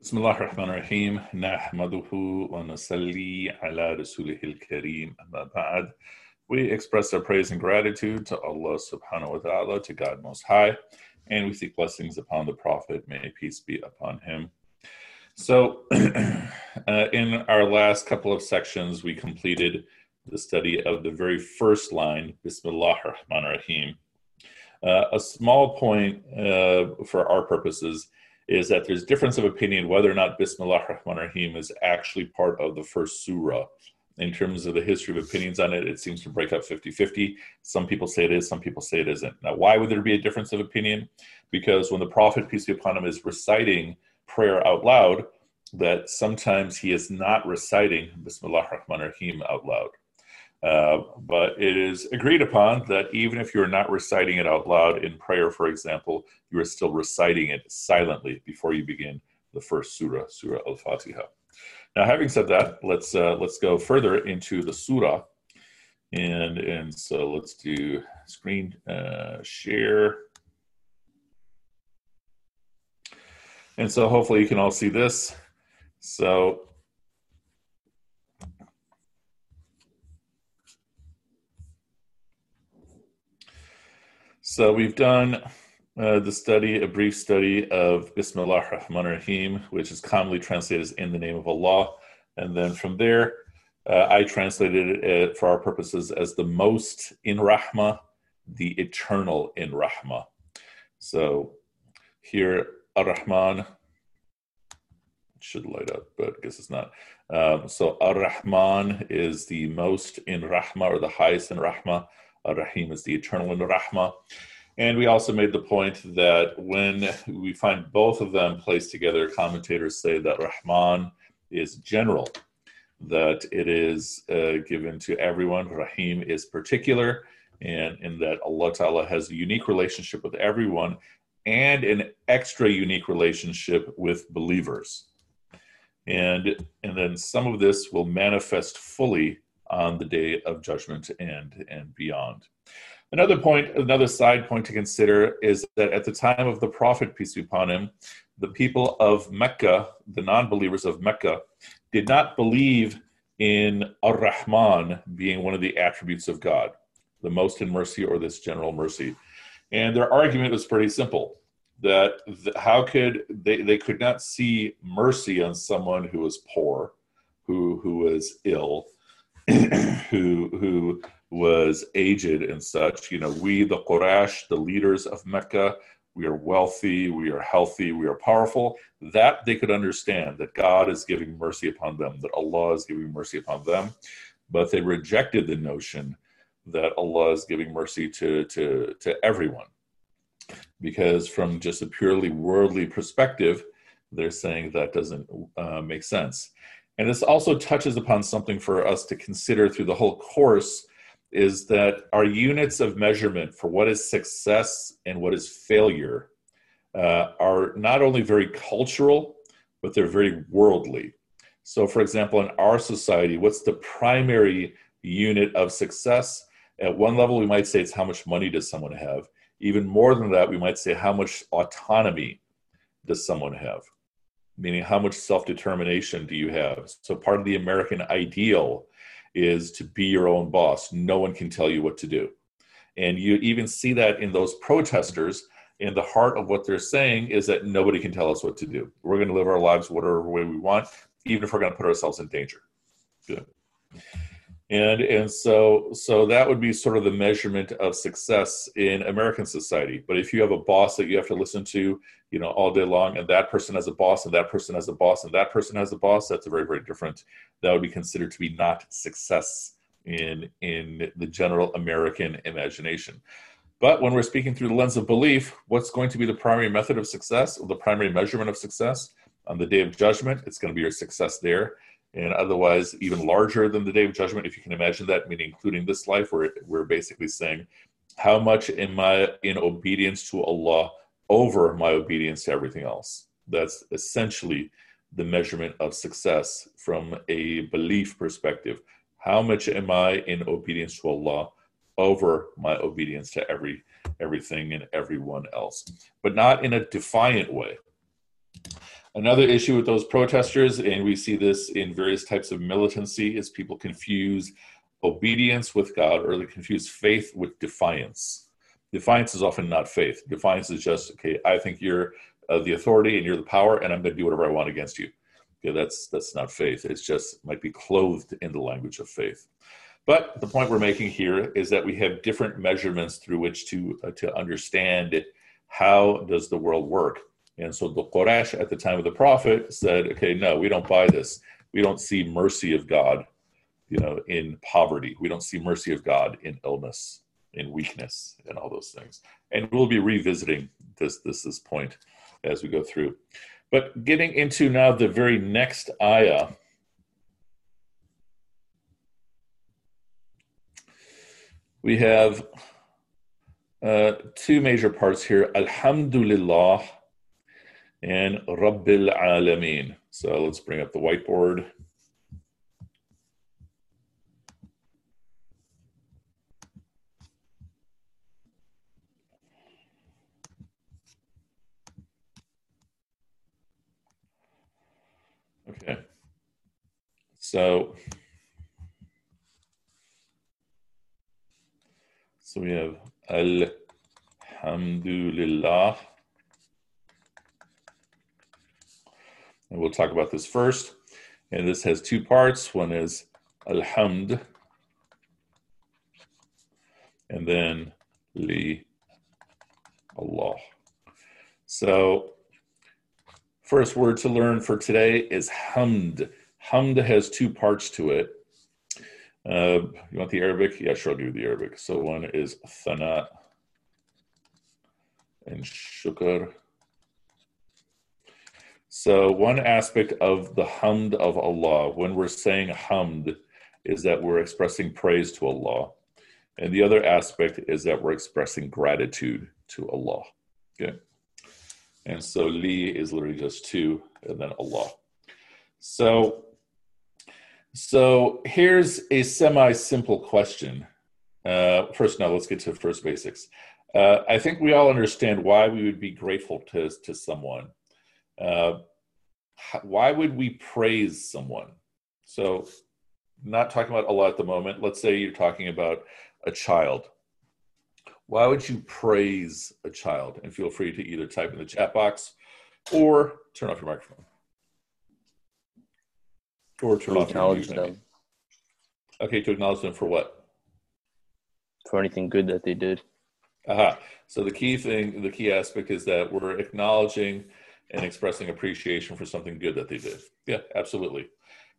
بسم الله الرحمن الرحيم نحمده ونصلي على رسوله الكريم أما بعد We express our praise and gratitude to Allah subhanahu wa ta'ala, to God Most High, and we seek blessings upon the Prophet, may peace be upon him. So, uh, in our last couple of sections, we completed the study of the very first line, Bismillah ar-Rahman ar-Rahim. Uh, a small point uh, for our purposes is that there's difference of opinion whether or not Bismillah ar-Rahman ar-Rahim is actually part of the first surah. In terms of the history of opinions on it, it seems to break up 50 50. Some people say it is, some people say it isn't. Now, why would there be a difference of opinion? Because when the Prophet, peace be upon him, is reciting prayer out loud, that sometimes he is not reciting Bismillah ar-Rahman ar-Rahim out loud. Uh, but it is agreed upon that even if you're not reciting it out loud in prayer, for example, you are still reciting it silently before you begin the first surah, Surah Al Fatiha. Now, having said that, let's uh, let's go further into the surah, and and so let's do screen uh, share, and so hopefully you can all see this. So So we've done uh, the study, a brief study of Bismillah ar-Rahman ar-Rahim, which is commonly translated as in the name of Allah. And then from there, uh, I translated it for our purposes as the most in Rahma, the eternal in Rahma. So here, Ar-Rahman should light up, but I guess it's not. Um, so Ar-Rahman is the most in Rahma or the highest in Rahmah. Rahim is the eternal in Rahmah. And we also made the point that when we find both of them placed together, commentators say that Rahman is general, that it is uh, given to everyone. Rahim is particular, and in that Allah Ta'ala has a unique relationship with everyone and an extra unique relationship with believers. And, and then some of this will manifest fully on the day of judgment and and beyond. Another point, another side point to consider is that at the time of the Prophet, peace be upon him, the people of Mecca, the non-believers of Mecca, did not believe in Ar-Rahman being one of the attributes of God, the most in mercy or this general mercy. And their argument was pretty simple that how could they, they could not see mercy on someone who was poor, who, who was ill, who who was aged and such. You know, we the Quraysh, the leaders of Mecca, we are wealthy, we are healthy, we are powerful. That they could understand that God is giving mercy upon them, that Allah is giving mercy upon them, but they rejected the notion that Allah is giving mercy to to to everyone, because from just a purely worldly perspective, they're saying that doesn't uh, make sense. And this also touches upon something for us to consider through the whole course is that our units of measurement for what is success and what is failure uh, are not only very cultural, but they're very worldly. So, for example, in our society, what's the primary unit of success? At one level, we might say it's how much money does someone have. Even more than that, we might say how much autonomy does someone have meaning how much self determination do you have? So, part of the American ideal is to be your own boss. No one can tell you what to do. And you even see that in those protesters. In the heart of what they're saying is that nobody can tell us what to do. We're going to live our lives whatever way we want, even if we're going to put ourselves in danger. Good and and so so that would be sort of the measurement of success in american society. But if you have a boss that you have to listen to you know all day long and that person has a boss and that person has a boss and that person has a boss that's a very very different. That would be considered to be not success in in the general american imagination. But when we're speaking through the lens of belief what's going to be the primary method of success or the primary measurement of success? On the day of judgment it's going to be your success there and otherwise even larger than the day of judgment if you can imagine that meaning including this life where we're basically saying how much am i in obedience to allah over my obedience to everything else? That's essentially the measurement of success from a belief perspective. How much am i in obedience to allah over my obedience to every everything and everyone else? But not in a defiant way Another issue with those protesters, and we see this in various types of militancy, is people confuse obedience with God or they confuse faith with defiance. Defiance is often not faith. Defiance is just, okay, I think you're uh, the authority and you're the power, and I'm going to do whatever I want against you. Okay, that's that's not faith. It's just might be clothed in the language of faith. But the point we're making here is that we have different measurements through which to uh, to understand it. how does the world work. And so the Quraysh at the time of the Prophet said, okay, no, we don't buy this. We don't see mercy of God, you know, in poverty. We don't see mercy of God in illness, in weakness, and all those things. And we'll be revisiting this this this point as we go through. But getting into now the very next ayah. We have uh, two major parts here Alhamdulillah and Rabbil Alameen. So let's bring up the whiteboard. Okay. So, so we have Alhamdulillah. And we'll talk about this first. And this has two parts. One is Alhamd, and then Li Allah. So, first word to learn for today is Hamd. Hamd has two parts to it. Uh, you want the Arabic? Yeah, sure, I'll do the Arabic. So, one is Thana and Shukr. So, one aspect of the hamd of Allah, when we're saying hamd, is that we're expressing praise to Allah. And the other aspect is that we're expressing gratitude to Allah. Okay. And so, li is literally just two, and then Allah. So, so here's a semi-simple question. Uh, first, now let's get to first basics. Uh, I think we all understand why we would be grateful to to someone uh, why would we praise someone? So, not talking about Allah at the moment. Let's say you're talking about a child. Why would you praise a child? And feel free to either type in the chat box or turn off your microphone. Or turn to off acknowledge your them. Okay, to acknowledge them for what? For anything good that they did. Aha. So the key thing, the key aspect is that we're acknowledging and expressing appreciation for something good that they did. Yeah, absolutely.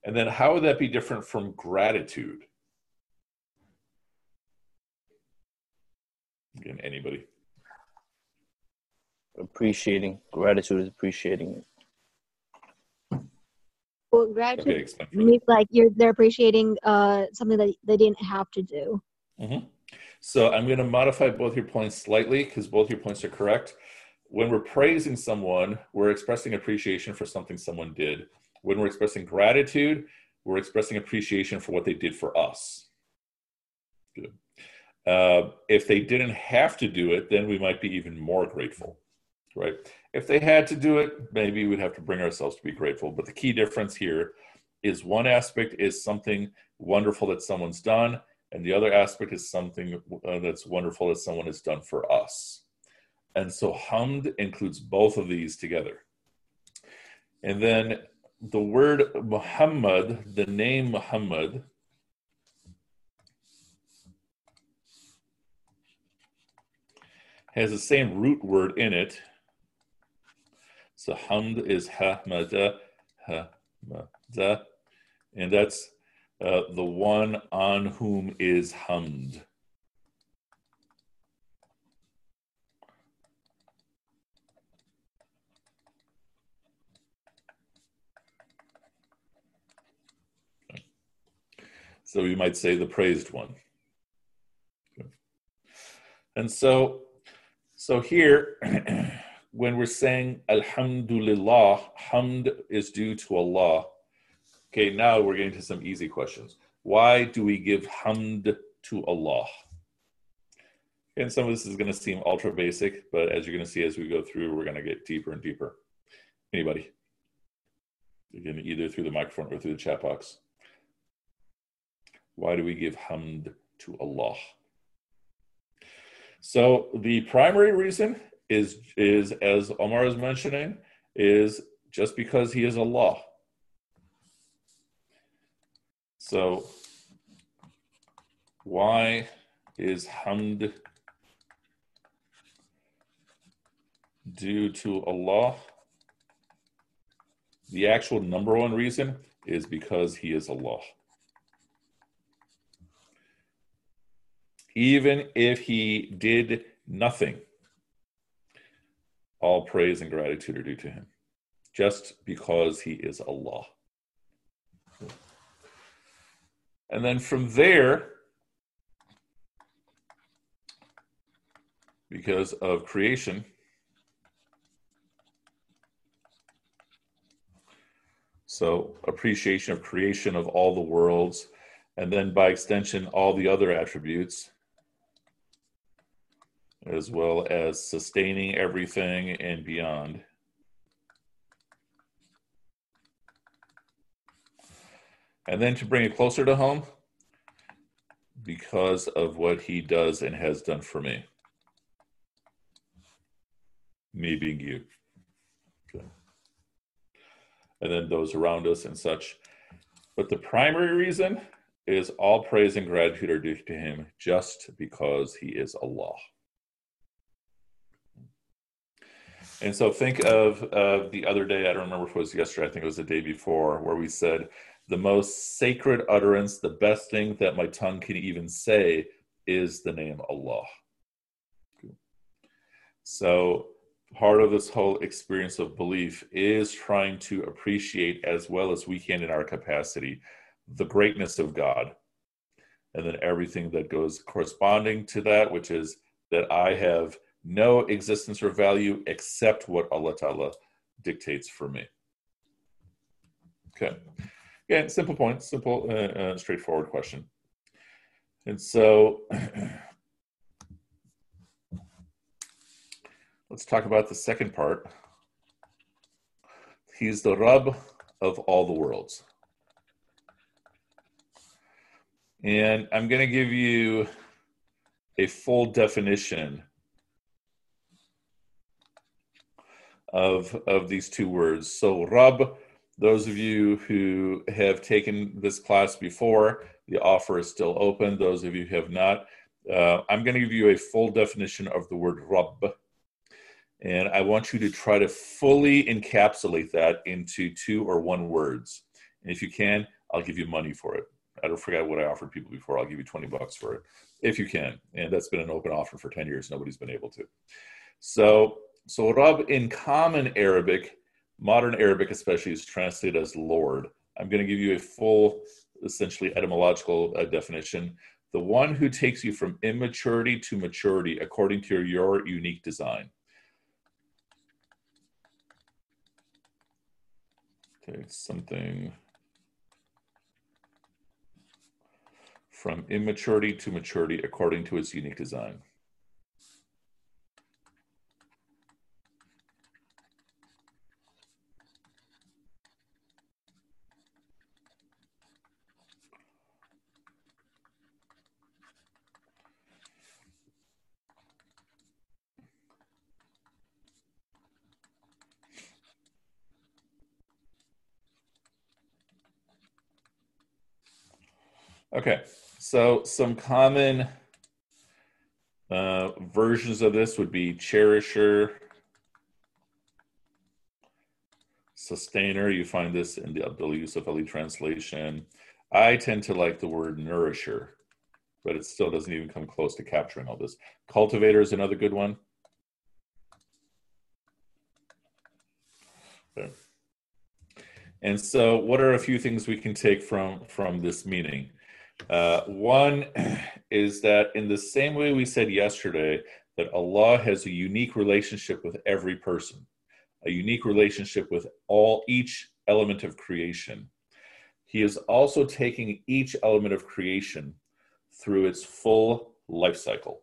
And then how would that be different from gratitude? Again, anybody? Appreciating. Gratitude is appreciating it. Well, gratitude okay, means like you're they're appreciating uh, something that they didn't have to do. Mm-hmm. So I'm going to modify both your points slightly because both your points are correct when we're praising someone, we're expressing appreciation for something someone did. When we're expressing gratitude, we're expressing appreciation for what they did for us. Good. Uh, if they didn't have to do it, then we might be even more grateful, right? If they had to do it, maybe we'd have to bring ourselves to be grateful. But the key difference here is one aspect is something wonderful that someone's done, and the other aspect is something uh, that's wonderful that someone has done for us. And so hamd includes both of these together. And then the word Muhammad, the name Muhammad, has the same root word in it. So hamd is hamada, hamada, and that's uh, the one on whom is hamd. So you might say the praised one. And so, so here, when we're saying Alhamdulillah, hamd is due to Allah. Okay, now we're getting to some easy questions. Why do we give hamd to Allah? And some of this is going to seem ultra basic, but as you're going to see as we go through, we're going to get deeper and deeper. Anybody? Again, either through the microphone or through the chat box. Why do we give hamd to Allah? So the primary reason is is as Omar is mentioning is just because he is Allah. So why is hamd due to Allah? The actual number one reason is because he is Allah. Even if he did nothing, all praise and gratitude are due to him, just because he is Allah. And then from there, because of creation, So appreciation of creation of all the worlds, and then by extension, all the other attributes, as well as sustaining everything and beyond. And then to bring it closer to home, because of what he does and has done for me. Me being you and then those around us and such. But the primary reason is all praise and gratitude are due to him just because he is Allah. And so think of uh, the other day, I don't remember if it was yesterday, I think it was the day before, where we said, the most sacred utterance, the best thing that my tongue can even say is the name Allah. So part of this whole experience of belief is trying to appreciate as well as we can in our capacity the greatness of God. And then everything that goes corresponding to that, which is that I have no existence or value except what Allah Ta'ala dictates for me. Okay. Yeah, simple point, simple, uh, uh, straightforward question. And so Let's talk about the second part. He's the Rab of all the worlds. And I'm going to give you a full definition of, of these two words. So, Rab, those of you who have taken this class before, the offer is still open. Those of you who have not, uh, I'm going to give you a full definition of the word Rab and I want you to try to fully encapsulate that into two or one words. And if you can, I'll give you money for it. I don't forget what I offered people before. I'll give you 20 bucks for it if you can. And that's been an open offer for 10 years. Nobody's been able to. So, so Rab in common Arabic, modern Arabic especially, is translated as Lord. I'm going to give you a full, essentially etymological uh, definition. The one who takes you from immaturity to maturity according to your, your unique design. Okay, something from immaturity to maturity according to its unique design. Okay, so some common uh, versions of this would be cherisher, sustainer. You find this in the Abdul Yusuf Ali translation. I tend to like the word nourisher, but it still doesn't even come close to capturing all this. Cultivator is another good one. Okay. And so, what are a few things we can take from from this meaning? Uh, one is that in the same way we said yesterday that Allah has a unique relationship with every person, a unique relationship with all each element of creation. He is also taking each element of creation through its full life cycle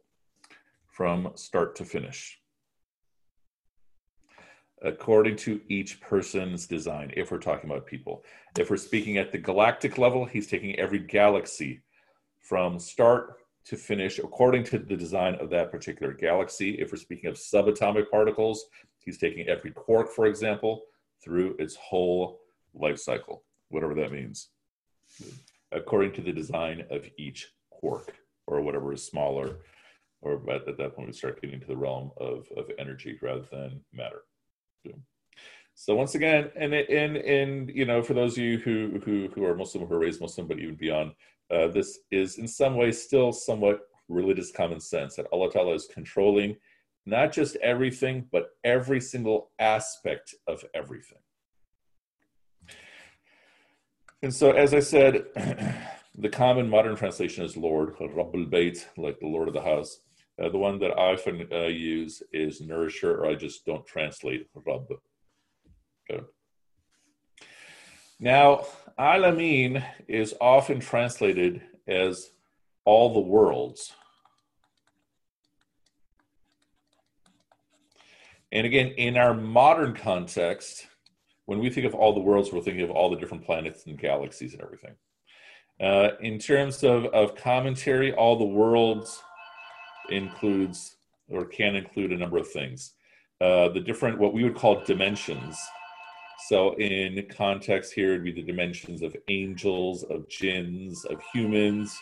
from start to finish. According to each person's design, if we're talking about people. If we're speaking at the galactic level, he's taking every galaxy from start to finish according to the design of that particular galaxy. If we're speaking of subatomic particles, he's taking every quark, for example, through its whole life cycle, whatever that means, according to the design of each quark or whatever is smaller. Or at, at that point, we start getting into the realm of, of energy rather than matter. So once again, and and and you know, for those of you who who who are Muslim, who are raised Muslim, but even beyond, uh, this is in some ways still somewhat religious common sense that Allah Ta'ala is controlling not just everything, but every single aspect of everything. And so, as I said, the common modern translation is Lord, Rabbul Bayt, like the Lord of the house. Uh, the one that I often uh, use is Nourisher, or I just don't translate Rabb. Okay. Now, Alamin is often translated as all the worlds. And again, in our modern context, when we think of all the worlds, we're thinking of all the different planets and galaxies and everything. Uh, in terms of, of commentary, all the worlds includes or can include a number of things. Uh, the different, what we would call dimensions. So, in context here, it'd be the dimensions of angels, of jinns, of humans,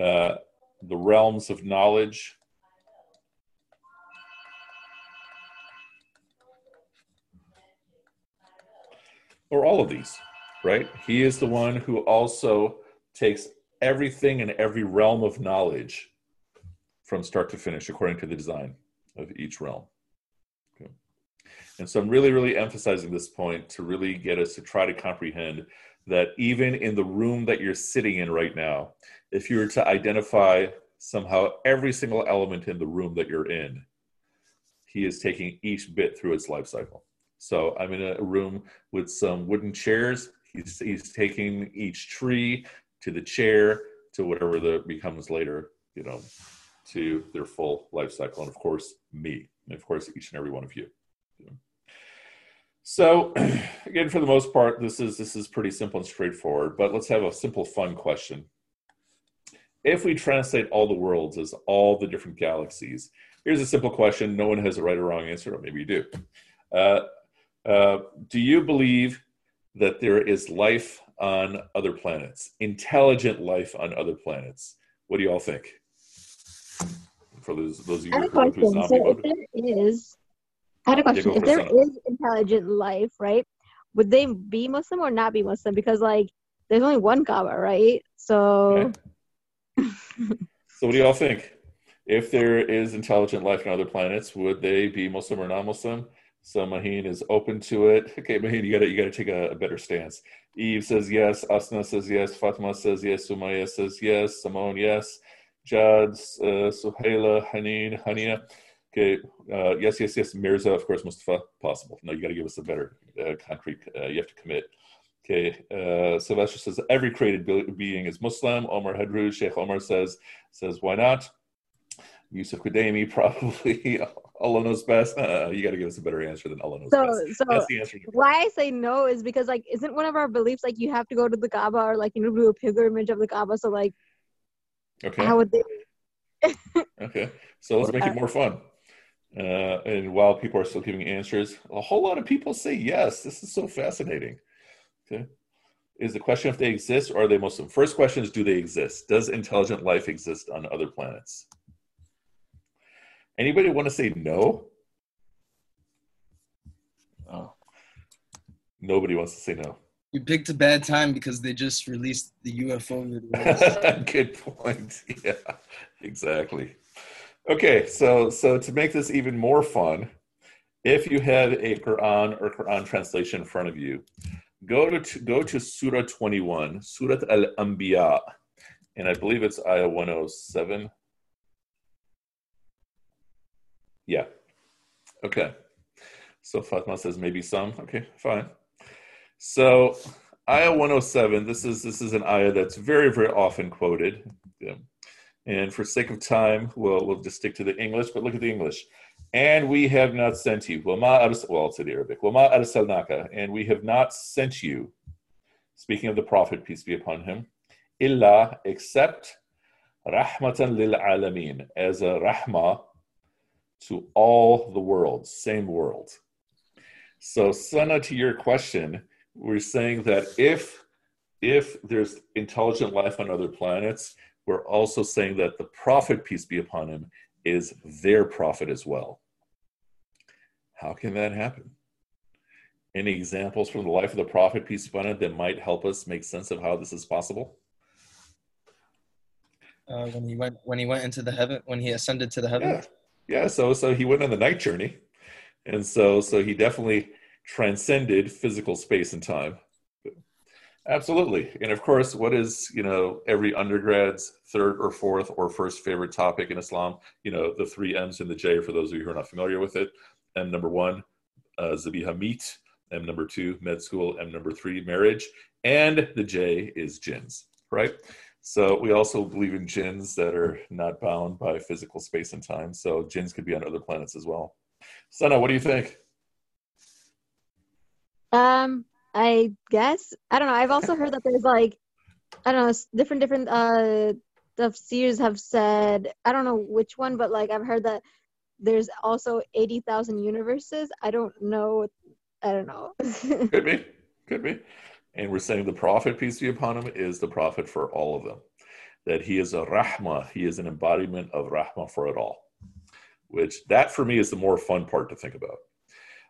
uh, the realms of knowledge, or all of these, right? He is the one who also takes everything in every realm of knowledge from start to finish according to the design of each realm. Okay. And so I'm really, really emphasizing this point to really get us to try to comprehend that even in the room that you're sitting in right now, if you were to identify somehow every single element in the room that you're in, he is taking each bit through its life cycle. So I'm in a room with some wooden chairs. He's, he's taking each tree to the chair to whatever that becomes later, you know, to their full life cycle. And of course, me, and of course, each and every one of you. So again, for the most part, this is this is pretty simple and straightforward, but let's have a simple fun question. If we translate all the worlds as all the different galaxies, here's a simple question. No one has a right or wrong answer, or maybe you do. Uh, uh, do you believe that there is life on other planets, intelligent life on other planets? What do you all think? For those, those of you I have a question. So if there is, I had a question. if there is intelligent life, right? Would they be Muslim or not be Muslim? Because like, there's only one Kaaba, right? So. Okay. so what do y'all think? If there is intelligent life on other planets, would they be Muslim or non-Muslim? So Maheen is open to it. Okay, Maheen, you gotta you gotta take a, a, better stance. Eve says yes. Asna says yes. Fatima says yes. Sumaya says yes. Simone yes. Jad, uh, Suhaila, Haneen, Hania. Okay, uh, yes, yes, yes. Mirza, of course, Mustafa, possible. No, you got to give us a better uh, concrete. Uh, you have to commit. Okay, uh, Sylvester says every created being is Muslim. Omar Hadru, Sheikh Omar says says why not? Yusuf Kudemi, probably Allah knows best. Uh, you got to give us a better answer than Allah knows so, best. So, That's the answer. Why I say no is because, like, isn't one of our beliefs like you have to go to the Kaaba or like you know do a pilgrimage of the Kaaba? So, like, okay, how would they? okay, so let's make it more fun. Uh, and while people are still giving answers, a whole lot of people say yes. This is so fascinating. Okay, is the question if they exist or are they Muslim? First question is, do they exist? Does intelligent life exist on other planets? Anybody want to say no? Oh. Nobody wants to say no. You picked a bad time because they just released the UFO videos. Good point. Yeah, exactly. Okay, so so to make this even more fun, if you have a Quran or Quran translation in front of you, go to go to Surah 21, Surah Al-Anbiya, and I believe it's Ayah 107. Yeah. Okay. So Fatma says maybe some. Okay, fine. So Ayah 107. This is this is an Ayah that's very very often quoted, yeah. and for sake of time, we'll we'll just stick to the English. But look at the English. And we have not sent you. Well, it's in Arabic. And we have not sent you. Speaking of the Prophet, peace be upon him. Illa, except rahmatan lil alameen, as a rahma to all the world, same world. So, Sana, to your question, we're saying that if if there's intelligent life on other planets, we're also saying that the prophet, peace be upon him, is their prophet as well. How can that happen? Any examples from the life of the prophet, peace be upon him, that might help us make sense of how this is possible? Uh, when he went when he went into the heaven when he ascended to the heaven. Yeah, yeah. So so he went on the night journey, and so so he definitely transcended physical space and time. Absolutely, and of course, what is you know every undergrad's third or fourth or first favorite topic in Islam? You know the three M's and the J for those of you who are not familiar with it. M number one, uh, Zabiha meat. M number two, med school. M number three, marriage. And the J is jinns, right? So we also believe in jinns that are not bound by physical space and time. So jinns could be on other planets as well. Sana, what do you think? Um, I guess I don't know. I've also heard that there's like I don't know different different uh the seers have said I don't know which one, but like I've heard that there's also eighty thousand universes. I don't know. I don't know. Could be, could be. And we're saying the prophet, peace be upon him, is the prophet for all of them. That he is a rahma, he is an embodiment of rahma for it all. Which that for me is the more fun part to think about.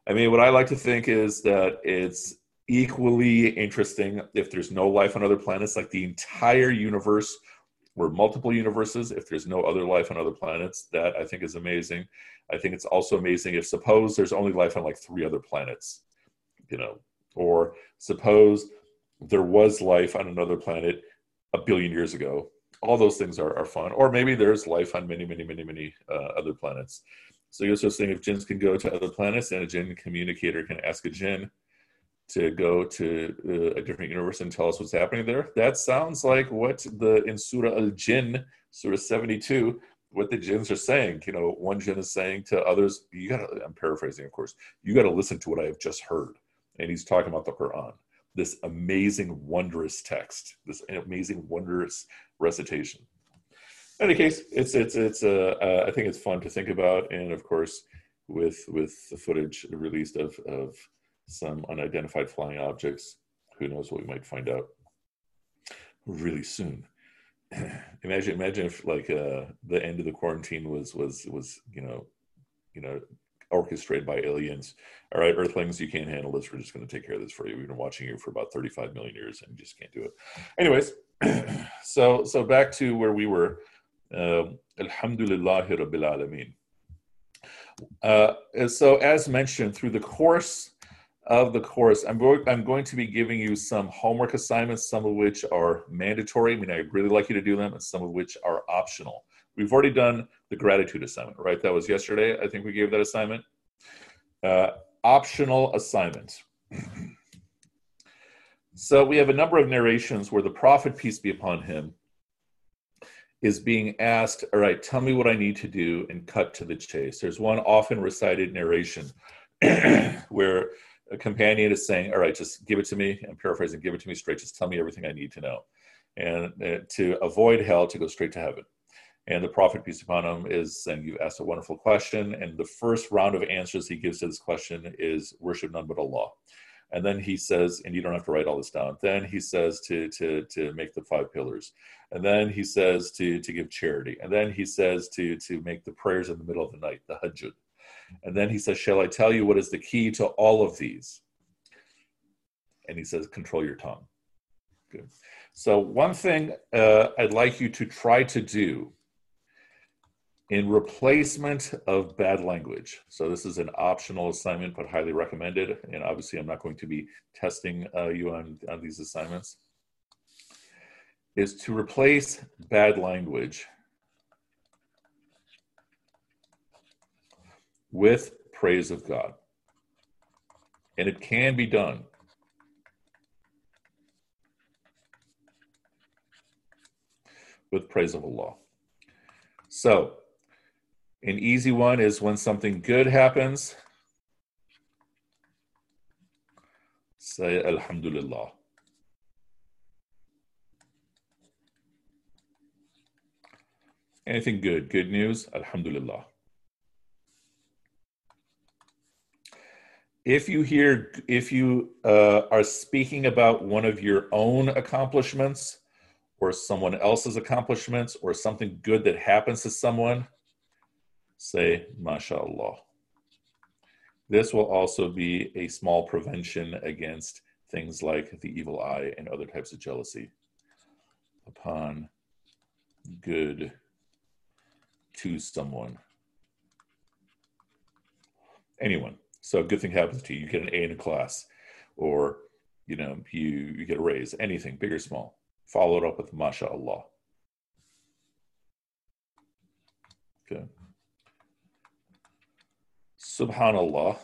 I mean, what I like to think is that it's equally interesting if there's no life on other planets, like the entire universe or multiple universes. If there's no other life on other planets, that I think is amazing. I think it's also amazing if suppose there's only life on like three other planets, you know, or suppose there was life on another planet a billion years ago. All those things are, are fun. Or maybe there's life on many, many, many, many uh, other planets. So you're saying if jinns can go to other planets and a jinn communicator can ask a jinn to go to uh, a different universe and tell us what's happening there. That sounds like what the in Surah Al Jinn, Surah 72, what the jinns are saying. You know, one jinn is saying to others, you gotta, I'm paraphrasing, of course, you gotta listen to what I have just heard. And he's talking about the Quran, this amazing, wondrous text, this amazing, wondrous recitation. Any case, it's it's it's uh, uh, I think it's fun to think about, and of course, with with the footage released of of some unidentified flying objects, who knows what we might find out really soon. imagine imagine if like uh, the end of the quarantine was was was you know you know orchestrated by aliens. All right, Earthlings, you can't handle this. We're just going to take care of this for you. We've been watching you for about 35 million years and you just can't do it. Anyways, so so back to where we were. Um, Alhamdulillah Rabbil Alameen. Uh, so, as mentioned, through the course of the course, I'm going, I'm going to be giving you some homework assignments, some of which are mandatory. I mean, I'd really like you to do them, and some of which are optional. We've already done the gratitude assignment, right? That was yesterday. I think we gave that assignment. Uh, optional assignment. so we have a number of narrations where the prophet, peace be upon him, is being asked, All right, tell me what I need to do and cut to the chase. There's one often recited narration where a companion is saying, All right, just give it to me. I'm paraphrasing, give it to me straight. Just tell me everything I need to know. And uh, to avoid hell, to go straight to heaven. And the Prophet, peace upon him, is saying, You've asked a wonderful question. And the first round of answers he gives to this question is worship none but Allah. And then he says, and you don't have to write all this down. Then he says to to to make the five pillars. And then he says to to give charity. And then he says to to make the prayers in the middle of the night, tahajjud. And then he says, Shall I tell you what is the key to all of these? And he says, Control your tongue. Good. So, one thing uh, I'd like you to try to do in replacement of bad language. So, this is an optional assignment, but highly recommended. And obviously, I'm not going to be testing uh, you on, on these assignments. Is to replace bad language with praise of God. And it can be done. With praise of Allah. So, An easy one is when something good happens. Say Alhamdulillah. Anything good, good news, Alhamdulillah. If you hear, if you uh, are speaking about one of your own accomplishments or someone else's accomplishments or something good that happens to someone, say, MashaAllah. This will also be a small prevention against things like the evil eye and other types of jealousy upon good to someone. Anyone. So a good thing happens to you. You get an A in a class, or you know, you, you get a raise, anything, big or small. Follow it up with MashaAllah. Okay. Subhanallah.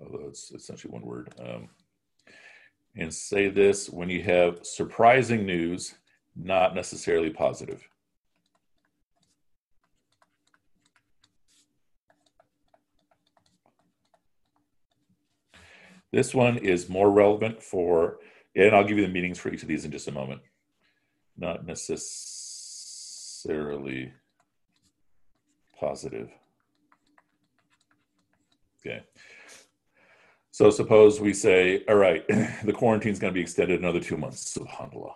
Although it's essentially one word. Um, and say this when you have surprising news, not necessarily positive. This one is more relevant for, and I'll give you the meanings for each of these in just a moment. Not necessarily positive. Okay. So suppose we say, all right, the quarantine is going to be extended another two months. SubhanAllah.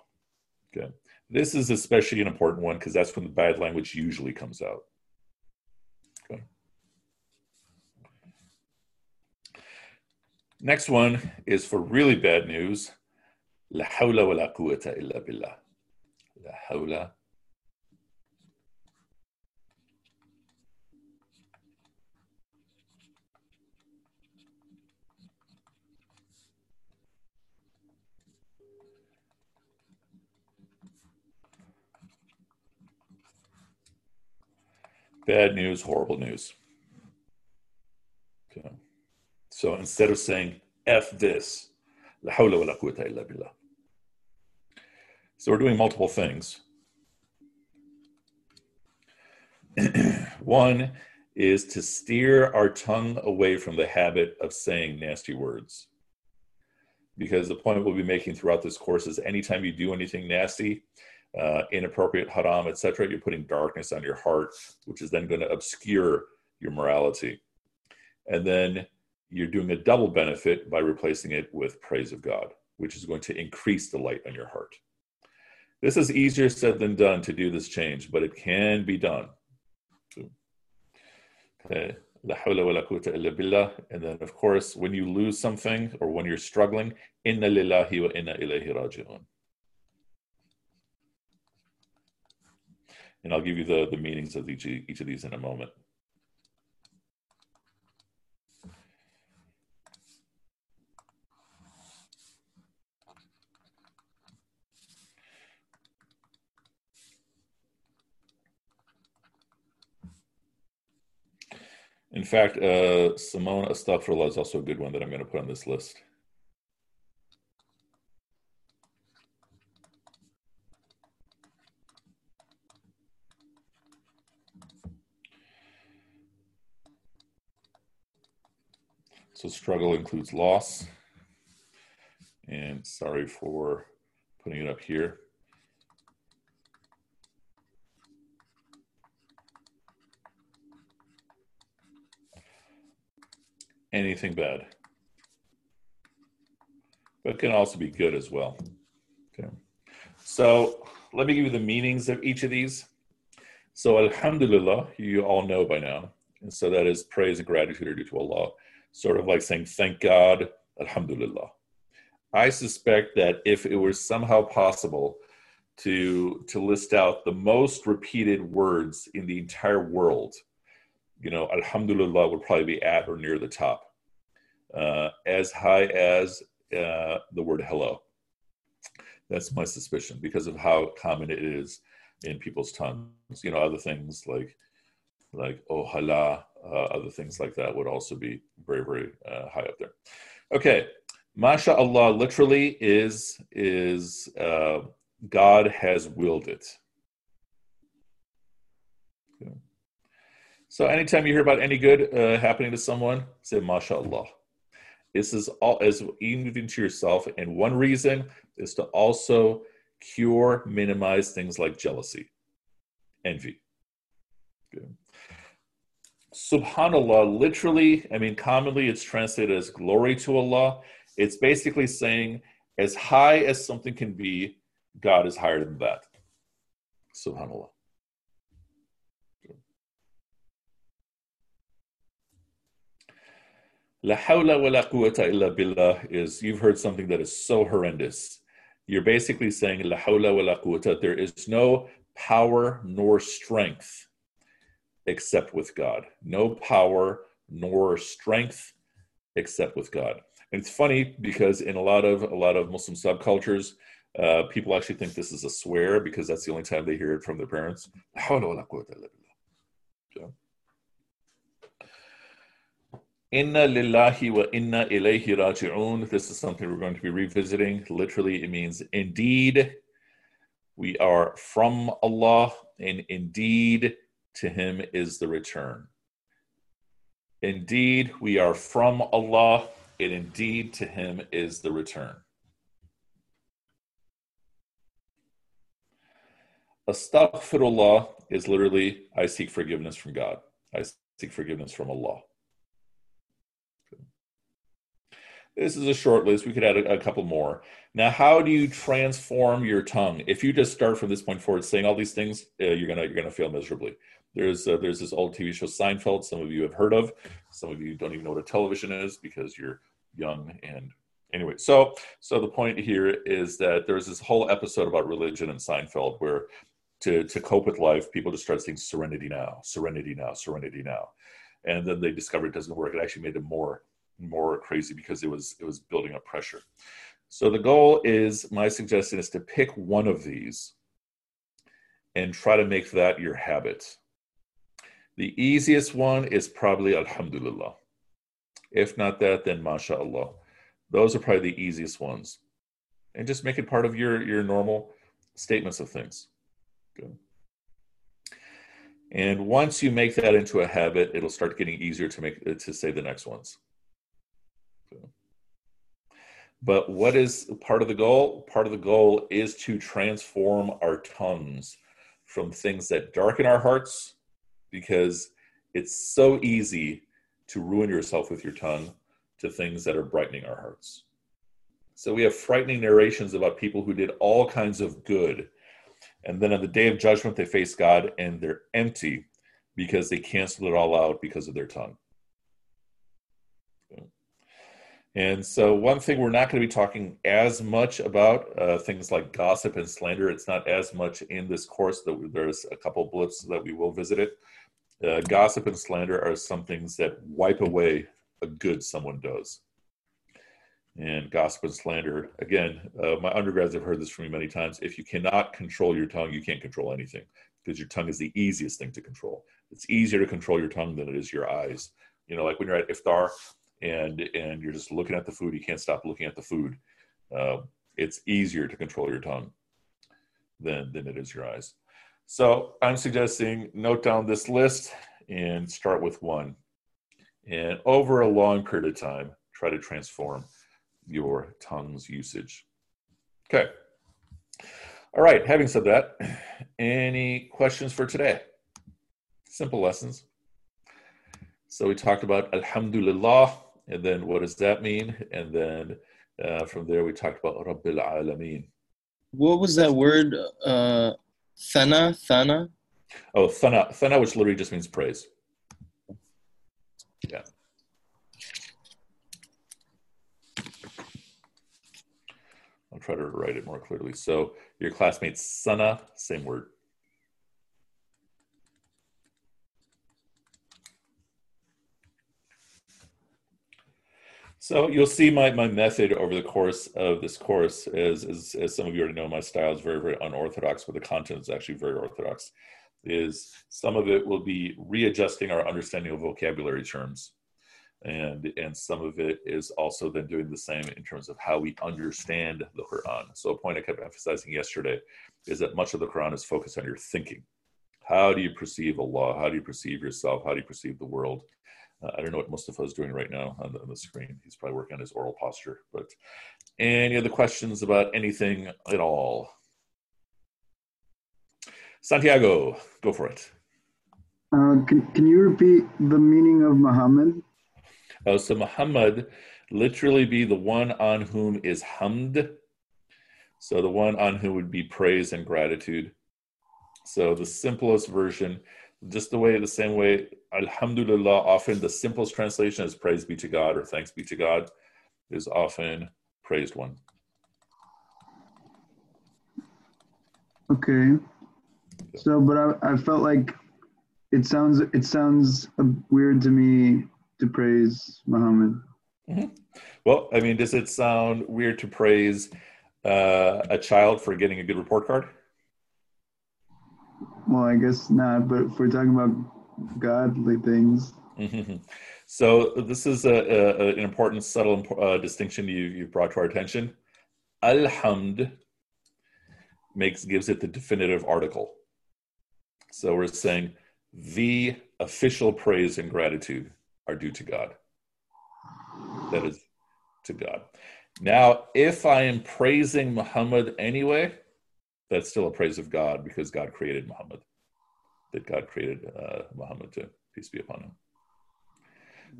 Okay. This is especially an important one because that's when the bad language usually comes out. Okay. Next one is for really bad news. La hawla wa la quwwata illa billah. La hawla Bad news, horrible news. Okay. So instead of saying F this. So we're doing multiple things. One is to steer our tongue away from the habit of saying nasty words. Because the point we'll be making throughout this course is anytime you do anything nasty, uh, inappropriate haram, etc., you're putting darkness on your heart, which is then going to obscure your morality. And then you're doing a double benefit by replacing it with praise of God, which is going to increase the light on your heart. This is easier said than done to do this change, but it can be done. Okay. And then, of course, when you lose something or when you're struggling, inna lillahi wa inna ilayhi raji'un. And I'll give you the, the meanings of each, each of these in a moment. In fact, uh, Simone Astaghfirullah is also a good one that I'm going to put on this list. So struggle includes loss. And sorry for putting it up here. Anything bad. But can also be good as well. Okay. So let me give you the meanings of each of these. So Alhamdulillah, you all know by now. And so that is praise and gratitude are due to Allah sort of like saying, thank God, Alhamdulillah. I suspect that if it were somehow possible to, to list out the most repeated words in the entire world, you know, Alhamdulillah would probably be at or near the top, uh, as high as uh, the word hello. That's my suspicion because of how common it is in people's tongues. You know, other things like like oh hala, uh, other things like that would also be very, very uh, high up there. Okay, Masha Allah literally is is uh, God has willed it. So anytime you hear about any good uh, happening to someone, say mashallah. This is all as even to yourself, and one reason is to also cure, minimize things like jealousy, envy. Good. Subhanallah, literally, I mean, commonly it's translated as glory to Allah. It's basically saying, as high as something can be, God is higher than that. Subhanallah. La hawla wa la quwwata illa billah is you've heard something that is so horrendous. You're basically saying la hawla wa la quwwata, there is no power nor strength except with God. No power nor strength except with God. And it's funny because in a lot of a lot of Muslim subcultures, uh, people actually think this is a swear because that's the only time they hear it from their parents. Inna lillahi wa inna ilayhi raji'un. This is something we're going to be revisiting. Literally, it means indeed we are from Allah, and indeed to Him is the return. Indeed, we are from Allah, and indeed to Him is the return. Astaghfirullah is literally, I seek forgiveness from God. I seek forgiveness from Allah. This is a short list. We could add a, a, couple more. Now, how do you transform your tongue? If you just start from this point forward saying all these things, uh, you're gonna you're gonna fail miserably. There's uh, there's this old TV show Seinfeld. Some of you have heard of. Some of you don't even know what a television is because you're young. And anyway, so so the point here is that there's this whole episode about religion in Seinfeld where to to cope with life, people just start saying serenity now, serenity now, serenity now, and then they discover it doesn't work. It actually made them more more crazy because it was it was building up pressure. So the goal is my suggestion is to pick one of these and try to make that your habit. The easiest one is probably Alhamdulillah. If not that, then MashaAllah. Those are probably the easiest ones. And just make it part of your, your normal statements of things. Good. And once you make that into a habit, it'll start getting easier to make to say the next ones. But what is part of the goal? Part of the goal is to transform our tongues from things that darken our hearts, because it's so easy to ruin yourself with your tongue, to things that are brightening our hearts. So we have frightening narrations about people who did all kinds of good. And then on the day of judgment, they face God and they're empty because they canceled it all out because of their tongue. And so, one thing we're not going to be talking as much about uh, things like gossip and slander. It's not as much in this course. That there's a couple blips that we will visit it. Uh, gossip and slander are some things that wipe away a good someone does. And gossip and slander, again, uh, my undergrads have heard this from me many times. If you cannot control your tongue, you can't control anything because your tongue is the easiest thing to control. It's easier to control your tongue than it is your eyes. You know, like when you're at iftar, and and you're just looking at the food you can't stop looking at the food uh, it's easier to control your tongue than than it is your eyes so i'm suggesting note down this list and start with one and over a long period of time try to transform your tongue's usage okay all right having said that any questions for today simple lessons so we talked about alhamdulillah and then what does that mean? And then uh, from there we talked about Rabbil Alameen. What was that word? Uh, thana, thana. Oh, thana, thana, which literally just means praise. Yeah. I'll try to write it more clearly. So your classmates, sana, same word. So you'll see my, my method over the course of this course is, is, as some of you already know, my style is very, very unorthodox, but the content is actually very orthodox. Is some of it will be readjusting our understanding of vocabulary terms. And, and some of it is also then doing the same in terms of how we understand the Quran. So a point I kept emphasizing yesterday is that much of the Quran is focused on your thinking, How do you perceive Allah? How do you perceive yourself? How do you perceive the world? Uh, I don't know what Mustafa is doing right now on the, on the, screen. He's probably working on his oral posture. But any other questions about anything at all? Santiago, go for it. Uh, can, can you repeat the meaning of Muhammad? Oh, so Muhammad literally be the one on whom is hamd. So the one on whom would be praise and gratitude. So the simplest version, just the way, the same way, Alhamdulillah, often the simplest translation is praise be to God or thanks be to God, is often praised one. Okay. So, but I, I felt like it sounds it sounds weird to me to praise Muhammad. Mm-hmm. Well, I mean, does it sound weird to praise uh, a child for getting a good report card? Well, I guess not. But if we're talking about godly things, mm-hmm. so this is a, a, an important, subtle uh, distinction you you brought to our attention. Alhamd makes gives it the definitive article. So we're saying the official praise and gratitude are due to God. That is to God. Now, if I am praising Muhammad anyway, that's still a praise of God because God created Muhammad. That God created uh, Muhammad to peace be upon him.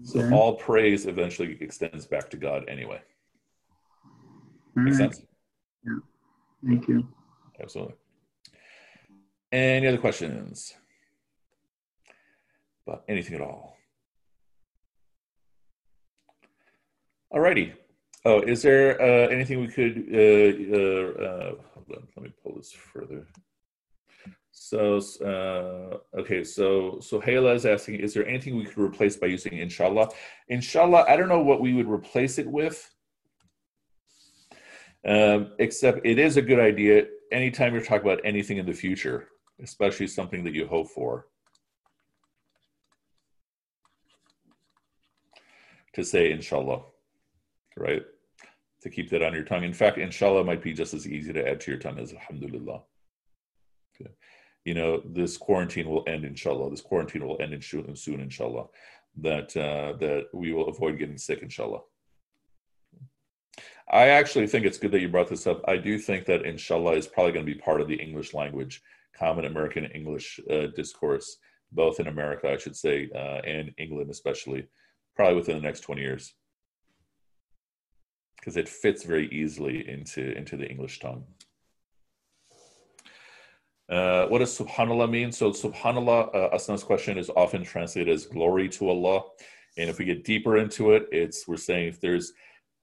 So okay. all praise eventually extends back to God anyway. All Make right. sense? Yeah. Thank you. Absolutely. Any other questions? About anything at all? Alrighty. Oh, is there uh, anything we could? Uh, uh, hold on, let me pull this further. So, uh, okay, so so Hayla is asking, is there anything we could replace by using inshallah? Inshallah, I don't know what we would replace it with, um, except it is a good idea anytime you're talking about anything in the future, especially something that you hope for. To say inshallah right? To keep that on your tongue. In fact, inshallah might be just as easy to add to your tongue as alhamdulillah. Okay. You know, this quarantine will end, inshallah. This quarantine will end in soon, inshallah. That uh, that we will avoid getting sick, inshallah. I actually think it's good that you brought this up. I do think that inshallah is probably going to be part of the English language, common American English uh, discourse, both in America, I should say, uh, and England especially, probably within the next 20 years because it fits very easily into, into the English tongue. Uh, what does subhanallah mean? So subhanallah, uh, Asna's question is often translated as glory to Allah. And if we get deeper into it, it's we're saying if there's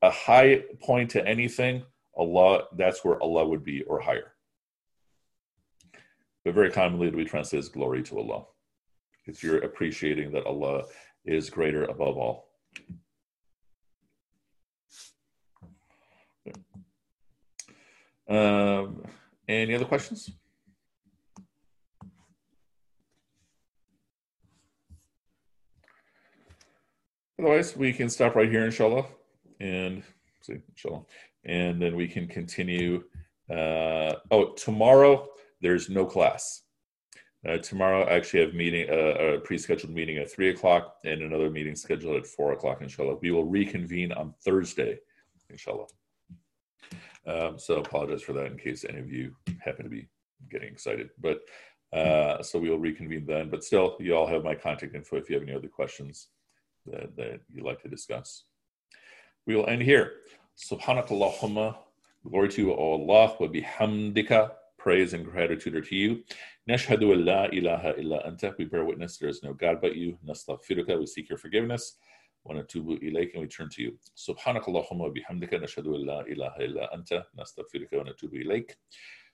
a high point to anything, Allah, that's where Allah would be or higher. But very commonly it we translate as glory to Allah. Because you're appreciating that Allah is greater above all. Um, any other questions? Otherwise, we can stop right here, inshallah, and see, inshallah, and then we can continue. Uh, oh, tomorrow there's no class. Uh, tomorrow, I actually have meeting uh, a pre-scheduled meeting at three o'clock and another meeting scheduled at four o'clock. Inshallah, we will reconvene on Thursday, inshallah. Um, so apologize for that in case any of you happen to be getting excited. But uh, so we will reconvene then. But still, you all have my contact info if you have any other questions that, that you'd like to discuss. We will end here. Subhanakallahumma, glory to you, O Allah, wa bihamdika, praise and gratitude are to you. Nashhadu la ilaha illa anta, we bear witness there is no God but you. Nastaghfiruka, we seek your forgiveness. ونتوب إليك and we turn to you سبحانك اللهم وبحمدك نشهد أن لا إله إلا أنت نستغفرك ونتوب إليك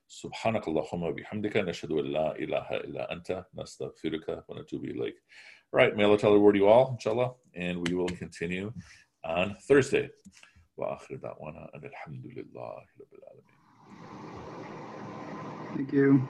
سبحانك اللهم وبحمدك نشهد أن لا إله إلا أنت نستغفرك ونتوب إليك Right, may Allah tell the word to you all, inshallah, and we will continue on Thursday. وآخر دعوانا أن الحمد لله رب العالمين. Thank you.